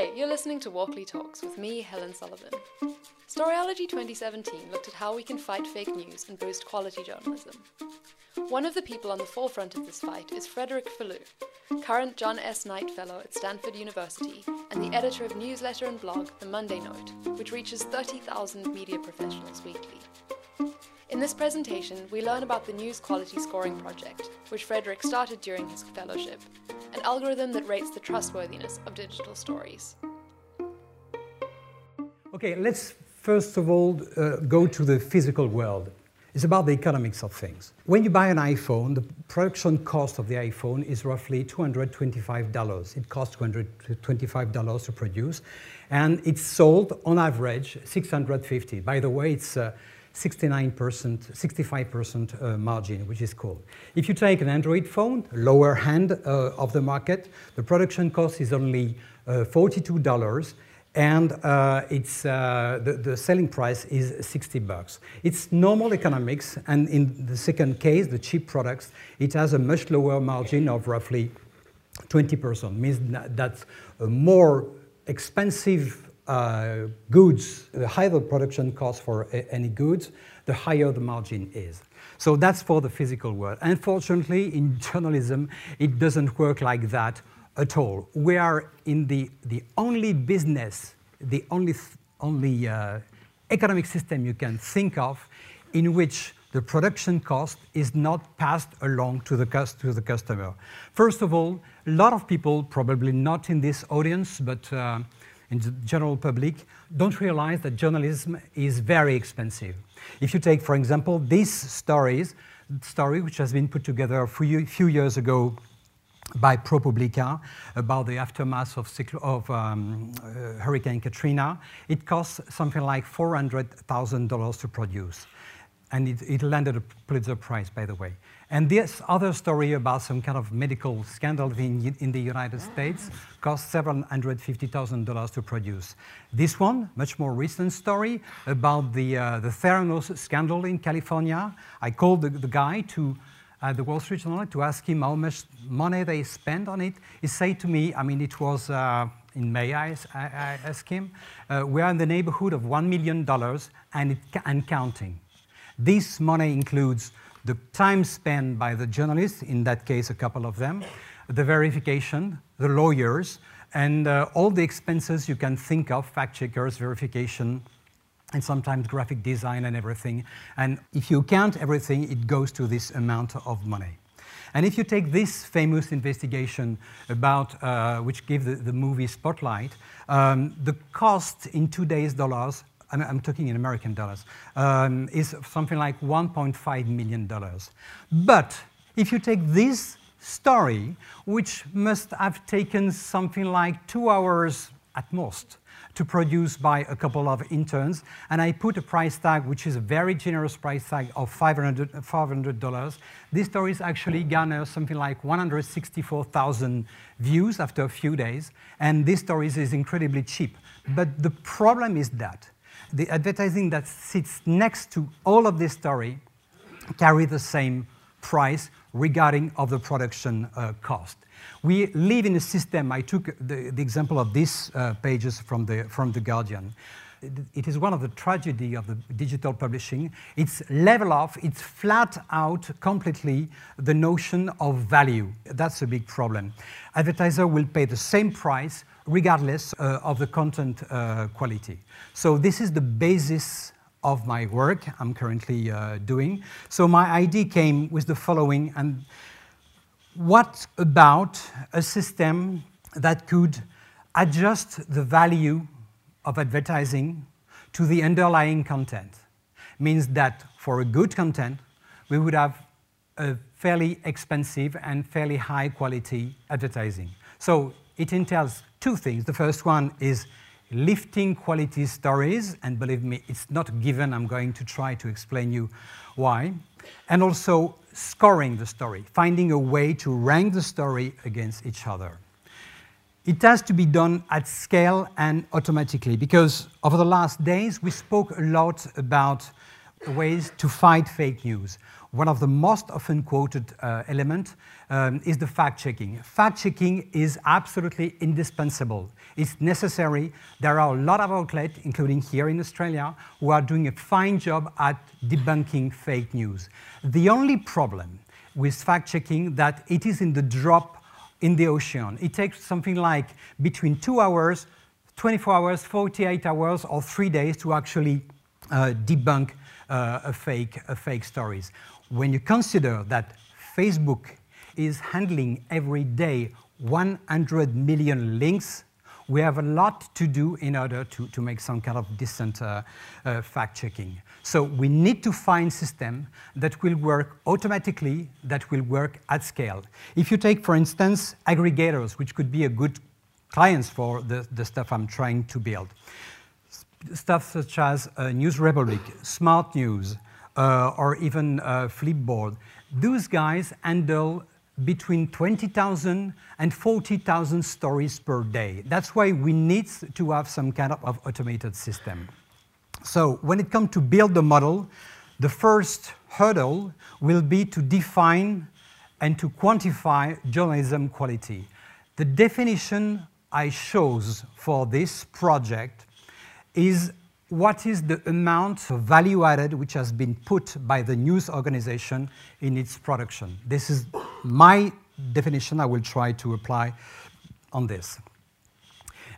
Hi, you're listening to Walkley Talks with me, Helen Sullivan. Storyology 2017 looked at how we can fight fake news and boost quality journalism. One of the people on the forefront of this fight is Frederick Filloux, current John S. Knight Fellow at Stanford University and the editor of newsletter and blog The Monday Note, which reaches 30,000 media professionals weekly. In this presentation, we learn about the News Quality Scoring Project, which Frederick started during his fellowship, an algorithm that rates the trustworthiness of digital stories. Okay, let's first of all uh, go to the physical world. It's about the economics of things. When you buy an iPhone, the production cost of the iPhone is roughly $225. It costs $225 to produce, and it's sold on average 650. By the way, it's uh, 69%, 65% uh, margin, which is cool. If you take an Android phone, lower hand uh, of the market, the production cost is only uh, $42 and uh, it's, uh, the, the, selling price is 60 bucks. It's normal economics, and in the second case, the cheap products, it has a much lower margin of roughly 20%, means that more expensive uh, goods, the higher the production cost for any goods, the higher the margin is. So that's for the physical world. Unfortunately, in journalism, it doesn't work like that at all. We are in the, the only business, the only, only uh, economic system you can think of in which the production cost is not passed along to the, to the customer. First of all, a lot of people, probably not in this audience, but uh, in the general public don't realize that journalism is very expensive. If you take, for example, this stories, story which has been put together a few, few years ago by ProPublica about the aftermath of, of um, uh, Hurricane Katrina, it costs something like $400,000 to produce. And it, it landed a Pulitzer Prize, by the way. And this other story about some kind of medical scandal in, in the United States cost several hundred fifty thousand dollars to produce. This one, much more recent story about the, uh, the Theranos scandal in California. I called the, the guy to uh, the Wall Street Journal to ask him how much money they spent on it. He said to me, I mean, it was uh, in May, I, I asked him, uh, we are in the neighborhood of $1 million and, it, and counting. This money includes the time spent by the journalists, in that case, a couple of them, the verification, the lawyers, and uh, all the expenses you can think of fact checkers, verification, and sometimes graphic design and everything. And if you count everything, it goes to this amount of money. And if you take this famous investigation about uh, which gave the, the movie Spotlight, um, the cost in today's dollars I'm, I'm talking in American dollars, um, is something like $1.5 million. But if you take this story, which must have taken something like two hours at most to produce by a couple of interns, and I put a price tag, which is a very generous price tag of $500. $500. This story actually garnered something like 164,000 views after a few days, and this story is incredibly cheap. But the problem is that the advertising that sits next to all of this story carry the same price regarding of the production uh, cost. We live in a system, I took the, the example of these uh, pages from the, from the Guardian. It, it is one of the tragedy of the digital publishing. It's level off, it's flat out completely the notion of value. That's a big problem. Advertiser will pay the same price regardless uh, of the content uh, quality. So this is the basis of my work I'm currently uh, doing. So my idea came with the following, and what about a system that could adjust the value of advertising to the underlying content? Means that for a good content, we would have a fairly expensive and fairly high quality advertising. So it entails two things. The first one is lifting quality stories, and believe me, it's not given. I'm going to try to explain you why. And also scoring the story, finding a way to rank the story against each other. It has to be done at scale and automatically because over the last days we spoke a lot about ways to fight fake news. One of the most often quoted uh, elements um, is the fact-checking. Fact-checking is absolutely indispensable. It's necessary. There are a lot of outlets, including here in Australia, who are doing a fine job at debunking fake news. The only problem with fact-checking that it is in the drop in the ocean. It takes something like between two hours, 24 hours, 48 hours, or three days to actually uh, debunk uh, a fake, a fake stories. When you consider that Facebook is handling every day 100 million links, we have a lot to do in order to, to make some kind of decent uh, uh, fact checking. So we need to find system that will work automatically, that will work at scale. If you take, for instance, aggregators, which could be a good clients for the, the stuff I'm trying to build. Stuff such as uh, News Republic, Smart News, or even uh, Flipboard. Those guys handle between 20,000 and 40,000 stories per day. That's why we need to have some kind of automated system. So when it comes to build the model, the first hurdle will be to define and to quantify journalism quality. The definition I chose for this project is what is the amount of value added which has been put by the news organization in its production. This is my definition I will try to apply on this.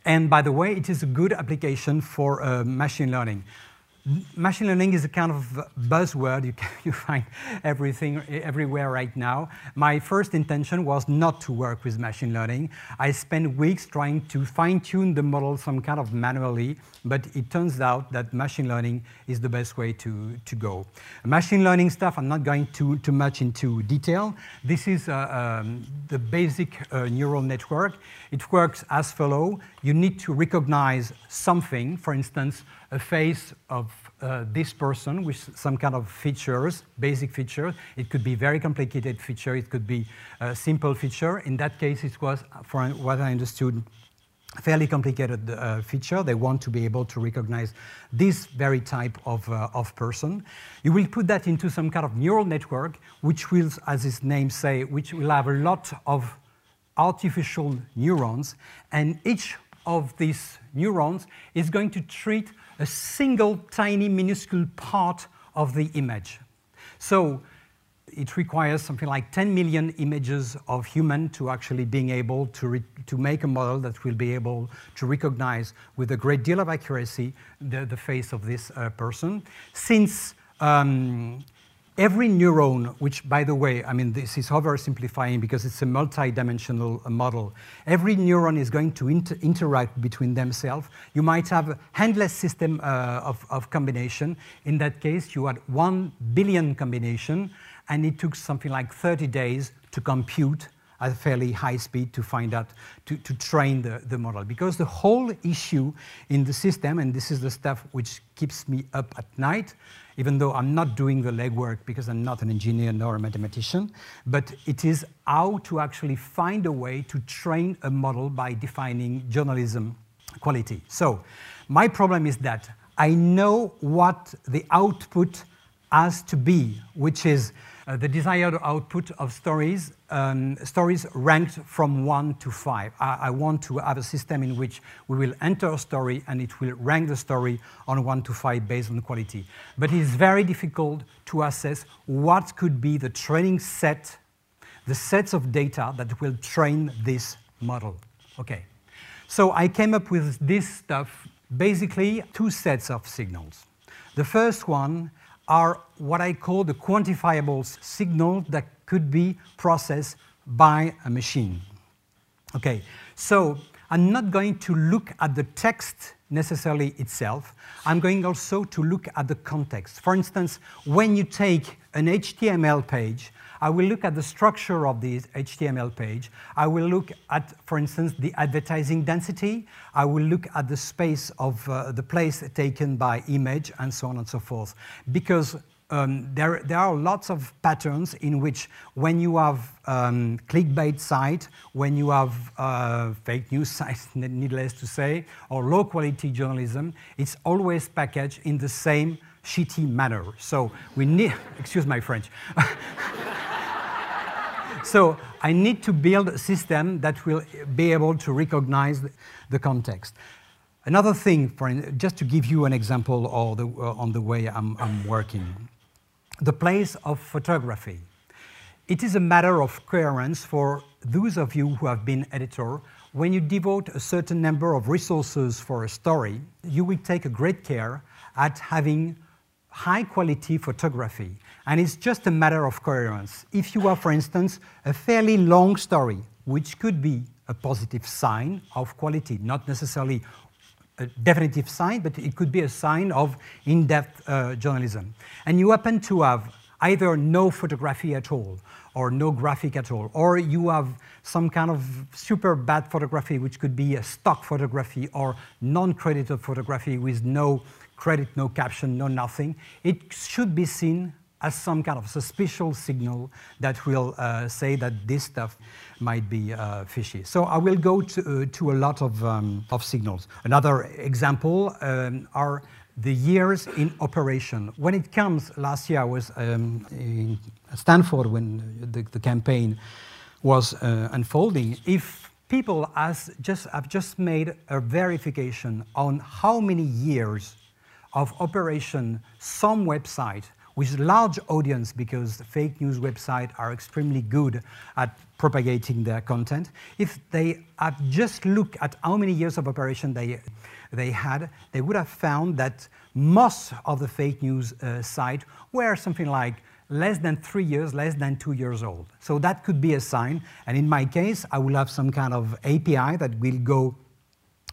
And by the way, it is a good application for uh, machine learning machine learning is a kind of buzzword you, can, you find everything everywhere right now. My first intention was not to work with machine learning. I spent weeks trying to fine-tune the model some kind of manually, but it turns out that machine learning is the best way to, to go. Machine learning stuff, I'm not going too, too much into detail. This is uh, um, the basic uh, neural network. It works as follow. You need to recognize something, for instance, a face of uh, this person with some kind of features, basic features. It could be very complicated feature. It could be a simple feature. In that case, it was, for what I understood, fairly complicated uh, feature. They want to be able to recognize this very type of, uh, of person. You will put that into some kind of neural network, which will, as its name say, which will have a lot of artificial neurons, and each of these neurons is going to treat a single tiny minuscule part of the image. So it requires something like 10 million images of human to actually being able to, to make a model that will be able to recognize with a great deal of accuracy the, the face of this uh, person. Since um, Every neuron, which by the way, I mean, this is oversimplifying because it's a multi-dimensional uh, model. Every neuron is going to inter interact between themselves. You might have a handless system uh, of, of combination. In that case, you had one billion combination, and it took something like 30 days to compute at a fairly high speed to find out, to, to train the, the model. Because the whole issue in the system, and this is the stuff which keeps me up at night, even though I'm not doing the legwork because I'm not an engineer nor a mathematician, but it is how to actually find a way to train a model by defining journalism quality. So my problem is that I know what the output has to be, which is uh, the desired output of stories, um, stories ranked from one to five. I, I, want to have a system in which we will enter a story and it will rank the story on one to five based on quality. But it is very difficult to assess what could be the training set, the sets of data that will train this model. Okay. So I came up with this stuff, basically two sets of signals. The first one are what I call the quantifiable signals that could be processed by a machine. Okay, so I'm not going to look at the text necessarily itself. I'm going also to look at the context. For instance, when you take an HTML page, I will look at the structure of this HTML page. I will look at, for instance, the advertising density. I will look at the space of uh, the place taken by image and so on and so forth. Because um, there, there, are lots of patterns in which when you have um, clickbait site, when you have uh, fake news sites, needless to say, or low quality journalism, it's always packaged in the same shitty manner. So we need, excuse my French. so I need to build a system that will be able to recognize the context. Another thing, for, just to give you an example the, uh, on the way I'm, I'm working, the place of photography. It is a matter of coherence for those of you who have been editor. When you devote a certain number of resources for a story, you will take a great care at having high quality photography. And it's just a matter of coherence. If you have, for instance, a fairly long story, which could be a positive sign of quality, not necessarily a definitive sign, but it could be a sign of in-depth uh, journalism. And you happen to have either no photography at all, or no graphic at all, or you have some kind of super bad photography, which could be a stock photography or non-credited photography with no credit, no caption, no nothing. It should be seen as some kind of suspicious signal that will uh, say that this stuff might be uh, fishy. So I will go to, uh, to a lot of, um, of signals. Another example um, are the years in operation. When it comes, last year I was um, in Stanford when the, the campaign was uh, unfolding. If people has just, have just made a verification on how many years of operation some website with large audience because fake news websites are extremely good at propagating their content. If they had just looked at how many years of operation they, they had, they would have found that most of the fake news uh, sites were something like less than three years, less than two years old. So that could be a sign. And in my case, I will have some kind of API that will go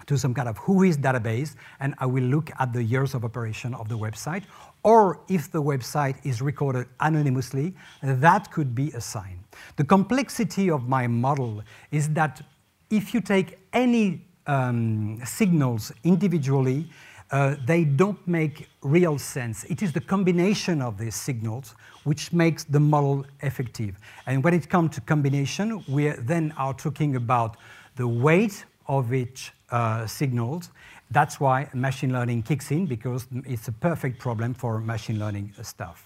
to some kind of WHOIS database, and I will look at the years of operation of the website. Or if the website is recorded anonymously, that could be a sign. The complexity of my model is that if you take any um, signals individually, uh, they don't make real sense. It is the combination of these signals which makes the model effective. And when it comes to combination, we then are talking about the weight of each uh, signals. That's why machine learning kicks in, because it's a perfect problem for machine learning stuff.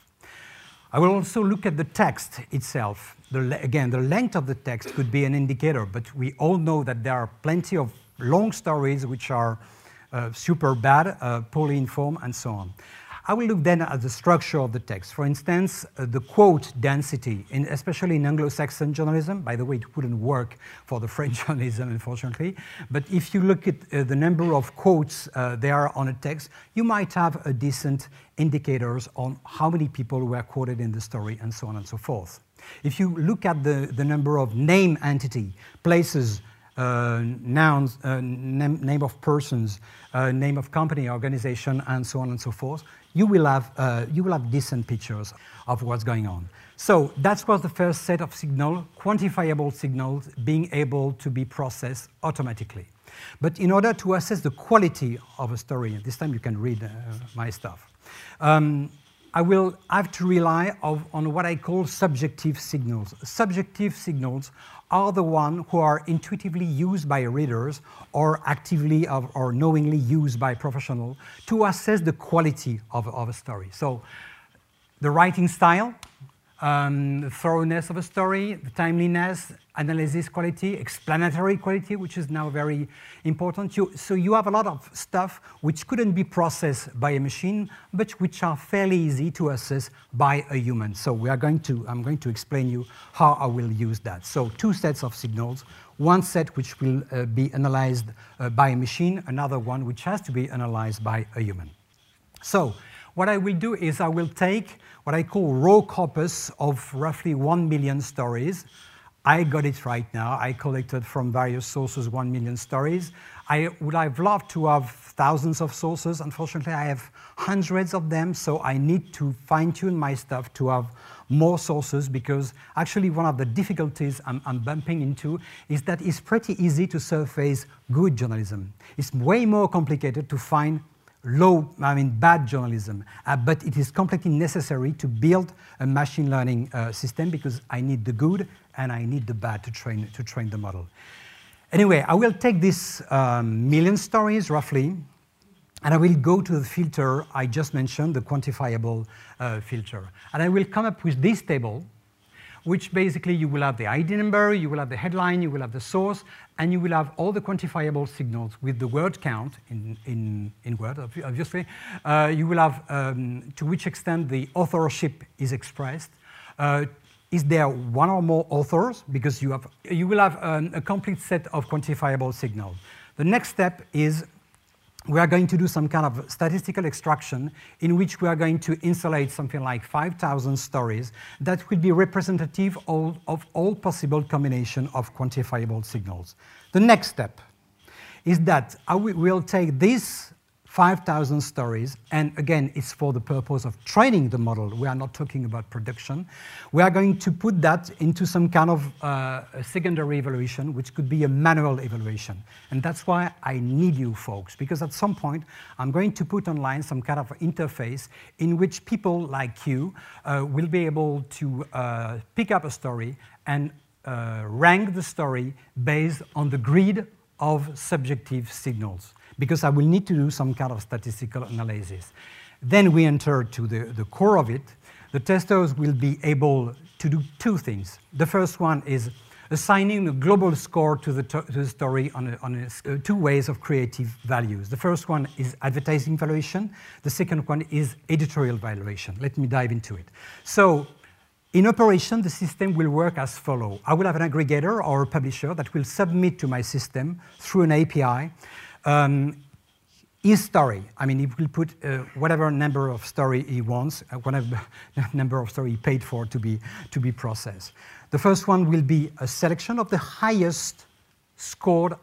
I will also look at the text itself. The, again, the length of the text could be an indicator, but we all know that there are plenty of long stories which are uh, super bad, uh, poorly informed, and so on. I will look then at the structure of the text. For instance, uh, the quote density, in, especially in Anglo-Saxon journalism. By the way, it wouldn't work for the French journalism, unfortunately. But if you look at uh, the number of quotes uh, there on a text, you might have a decent indicators on how many people were quoted in the story, and so on and so forth. If you look at the, the number of name entity, places, nouns, uh, name, name, of persons, uh, name of company, organization, and so on and so forth, you will have, uh, you will have decent pictures of what's going on. So that was the first set of signal, quantifiable signals being able to be processed automatically. But in order to assess the quality of a story, this time you can read uh, my stuff, um, I will have to rely of, on what I call subjective signals. Subjective signals are the ones who are intuitively used by readers or actively or knowingly used by professionals to assess the quality of, of a story. So the writing style, um, the thoroughness of a story, the timeliness, analysis quality, explanatory quality, which is now very important. You, so you have a lot of stuff which couldn't be processed by a machine, but which are fairly easy to assess by a human. So we are going to, I'm going to explain you how I will use that. So two sets of signals, one set which will uh, be analyzed uh, by a machine, another one which has to be analyzed by a human. So what I will do is I will take what I call raw corpus of roughly 1 million stories. I got it right now. I collected from various sources 1 million stories. I would have loved to have thousands of sources. Unfortunately, I have hundreds of them, so I need to fine tune my stuff to have more sources because actually one of the difficulties I'm, I'm, bumping into is that it's pretty easy to surface good journalism. It's way more complicated to find low, I mean bad journalism, uh, but it is completely necessary to build a machine learning uh, system because I need the good and I need the bad to train, to train the model. Anyway, I will take these um, million stories roughly, And I will go to the filter I just mentioned, the quantifiable uh, filter. And I will come up with this table, which basically you will have the ID number, you will have the headline, you will have the source, and you will have all the quantifiable signals with the word count in, in, in Word, obviously. Uh, you will have um, to which extent the authorship is expressed. Uh, is there one or more authors? Because you, have, you will have um, a complete set of quantifiable signals. The next step is we are going to do some kind of statistical extraction in which we are going to insulate something like 5,000 stories that will be representative of, all possible combination of quantifiable signals. The next step is that uh, I will take this 5,000 stories, and again, it's for the purpose of training the model. We are not talking about production. We are going to put that into some kind of uh, secondary evaluation, which could be a manual evaluation. And that's why I need you folks, because at some point, I'm going to put online some kind of interface in which people like you uh, will be able to uh, pick up a story and uh, rank the story based on the grid of subjective signals because I will need to do some kind of statistical analysis. Then we enter to the, the core of it. The testers will be able to do two things. The first one is assigning a global score to the, to the story on, a, on a, uh, two ways of creative values. The first one is advertising valuation. The second one is editorial valuation. Let me dive into it. So in operation, the system will work as follow. I will have an aggregator or a publisher that will submit to my system through an API um, his story, I mean, he will put uh, whatever number of story he wants, uh, whatever number of story he paid for to be, to be processed. The first one will be a selection of the highest scored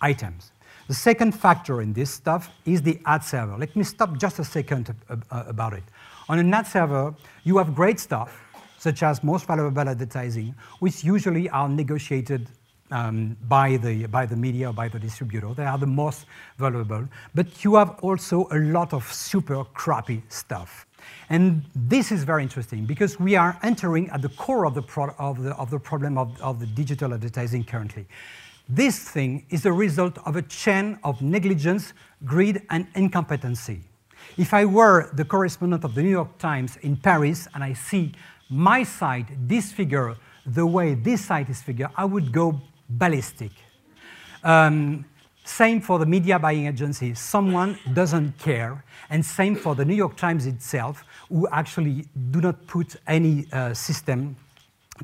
items. The second factor in this stuff is the ad server. Let me stop just a second about it. On an ad server, you have great stuff, such as most valuable advertising, which usually are negotiated um, by, the, by the media or by the distributor. They are the most valuable. But you have also a lot of super crappy stuff. And this is very interesting because we are entering at the core of the, of the, of the problem of, of the digital advertising currently. This thing is the result of a chain of negligence, greed, and incompetency. If I were the correspondent of the New York Times in Paris and I see my site disfigure the way this site is figured, I would go ballistic. Um, same for the media buying agency. Someone doesn't care. And same for the New York Times itself, who actually do not put any uh, system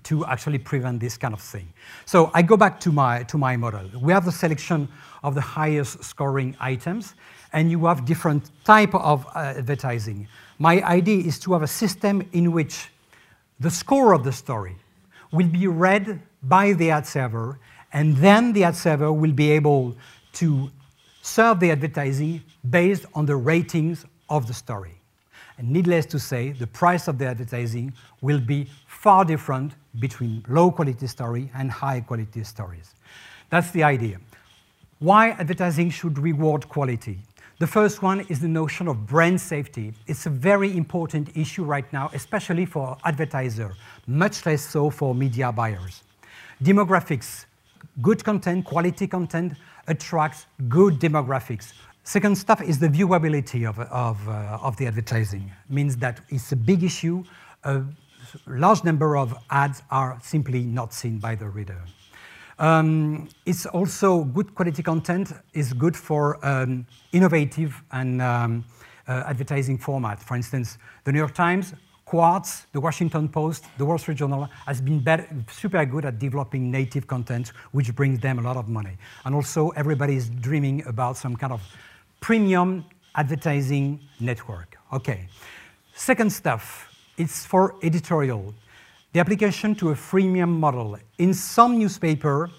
to actually prevent this kind of thing. So I go back to my, to my model. We have the selection of the highest scoring items, and you have different type of uh, advertising. My idea is to have a system in which the score of the story will be read by the ad server and then the ad server will be able to serve the advertising based on the ratings of the story. And needless to say, the price of the advertising will be far different between low quality story and high quality stories. That's the idea. Why advertising should reward quality? The first one is the notion of brand safety. It's a very important issue right now, especially for advertisers, much less so for media buyers. Demographics good content, quality content attracts good demographics. Second stuff is the viewability of, of, uh, of the advertising. Means that it's a big issue. A large number of ads are simply not seen by the reader. Um, it's also good quality content is good for um, innovative and um, uh, advertising format. For instance, the New York Times Quartz, the Washington Post, the Wall Street Journal has been better, super good at developing native content, which brings them a lot of money. And also, everybody is dreaming about some kind of premium advertising network. Okay. Second stuff, it's for editorial. The application to a freemium model. In some newspaper,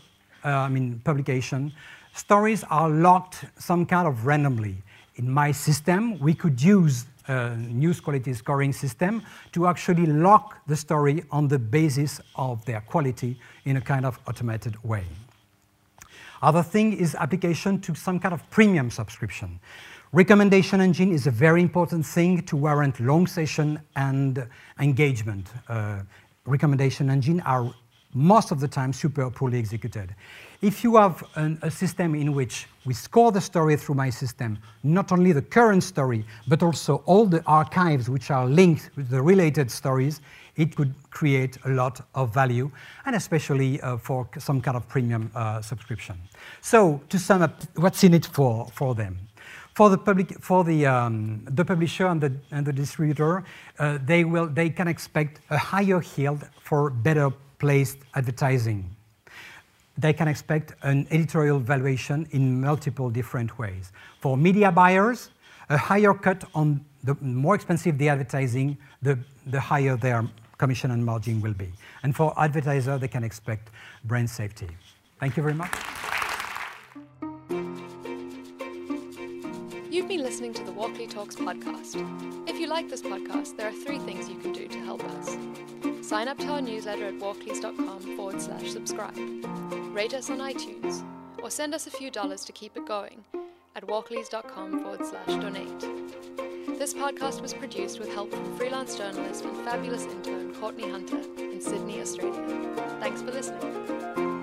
uh, I mean publication, stories are locked some kind of randomly. In my system, we could use news quality scoring system to actually lock the story on the basis of their quality in a kind of automated way. Other thing is application to some kind of premium subscription. Recommendation engine is a very important thing to warrant long session and engagement. Uh, recommendation engine are most of the time super poorly executed. If you have an, a system in which we score the story through my system, not only the current story, but also all the archives which are linked with the related stories, it could create a lot of value, and especially uh, for some kind of premium uh, subscription. So to sum up, what's in it for, for them? For the public, for the, um, the publisher and the, and the distributor, uh, they, will, they can expect a higher yield for better placed advertising. They can expect an editorial valuation in multiple different ways. For media buyers, a higher cut on the more expensive the advertising, the, the higher their commission and margin will be. And for advertisers, they can expect brand safety. Thank you very much. Listening to the Walkley Talks podcast. If you like this podcast, there are three things you can do to help us. Sign up to our newsletter at walkleys.com forward slash subscribe, rate us on iTunes, or send us a few dollars to keep it going at walkleys.com forward slash donate. This podcast was produced with help from freelance journalist and fabulous intern Courtney Hunter in Sydney, Australia. Thanks for listening.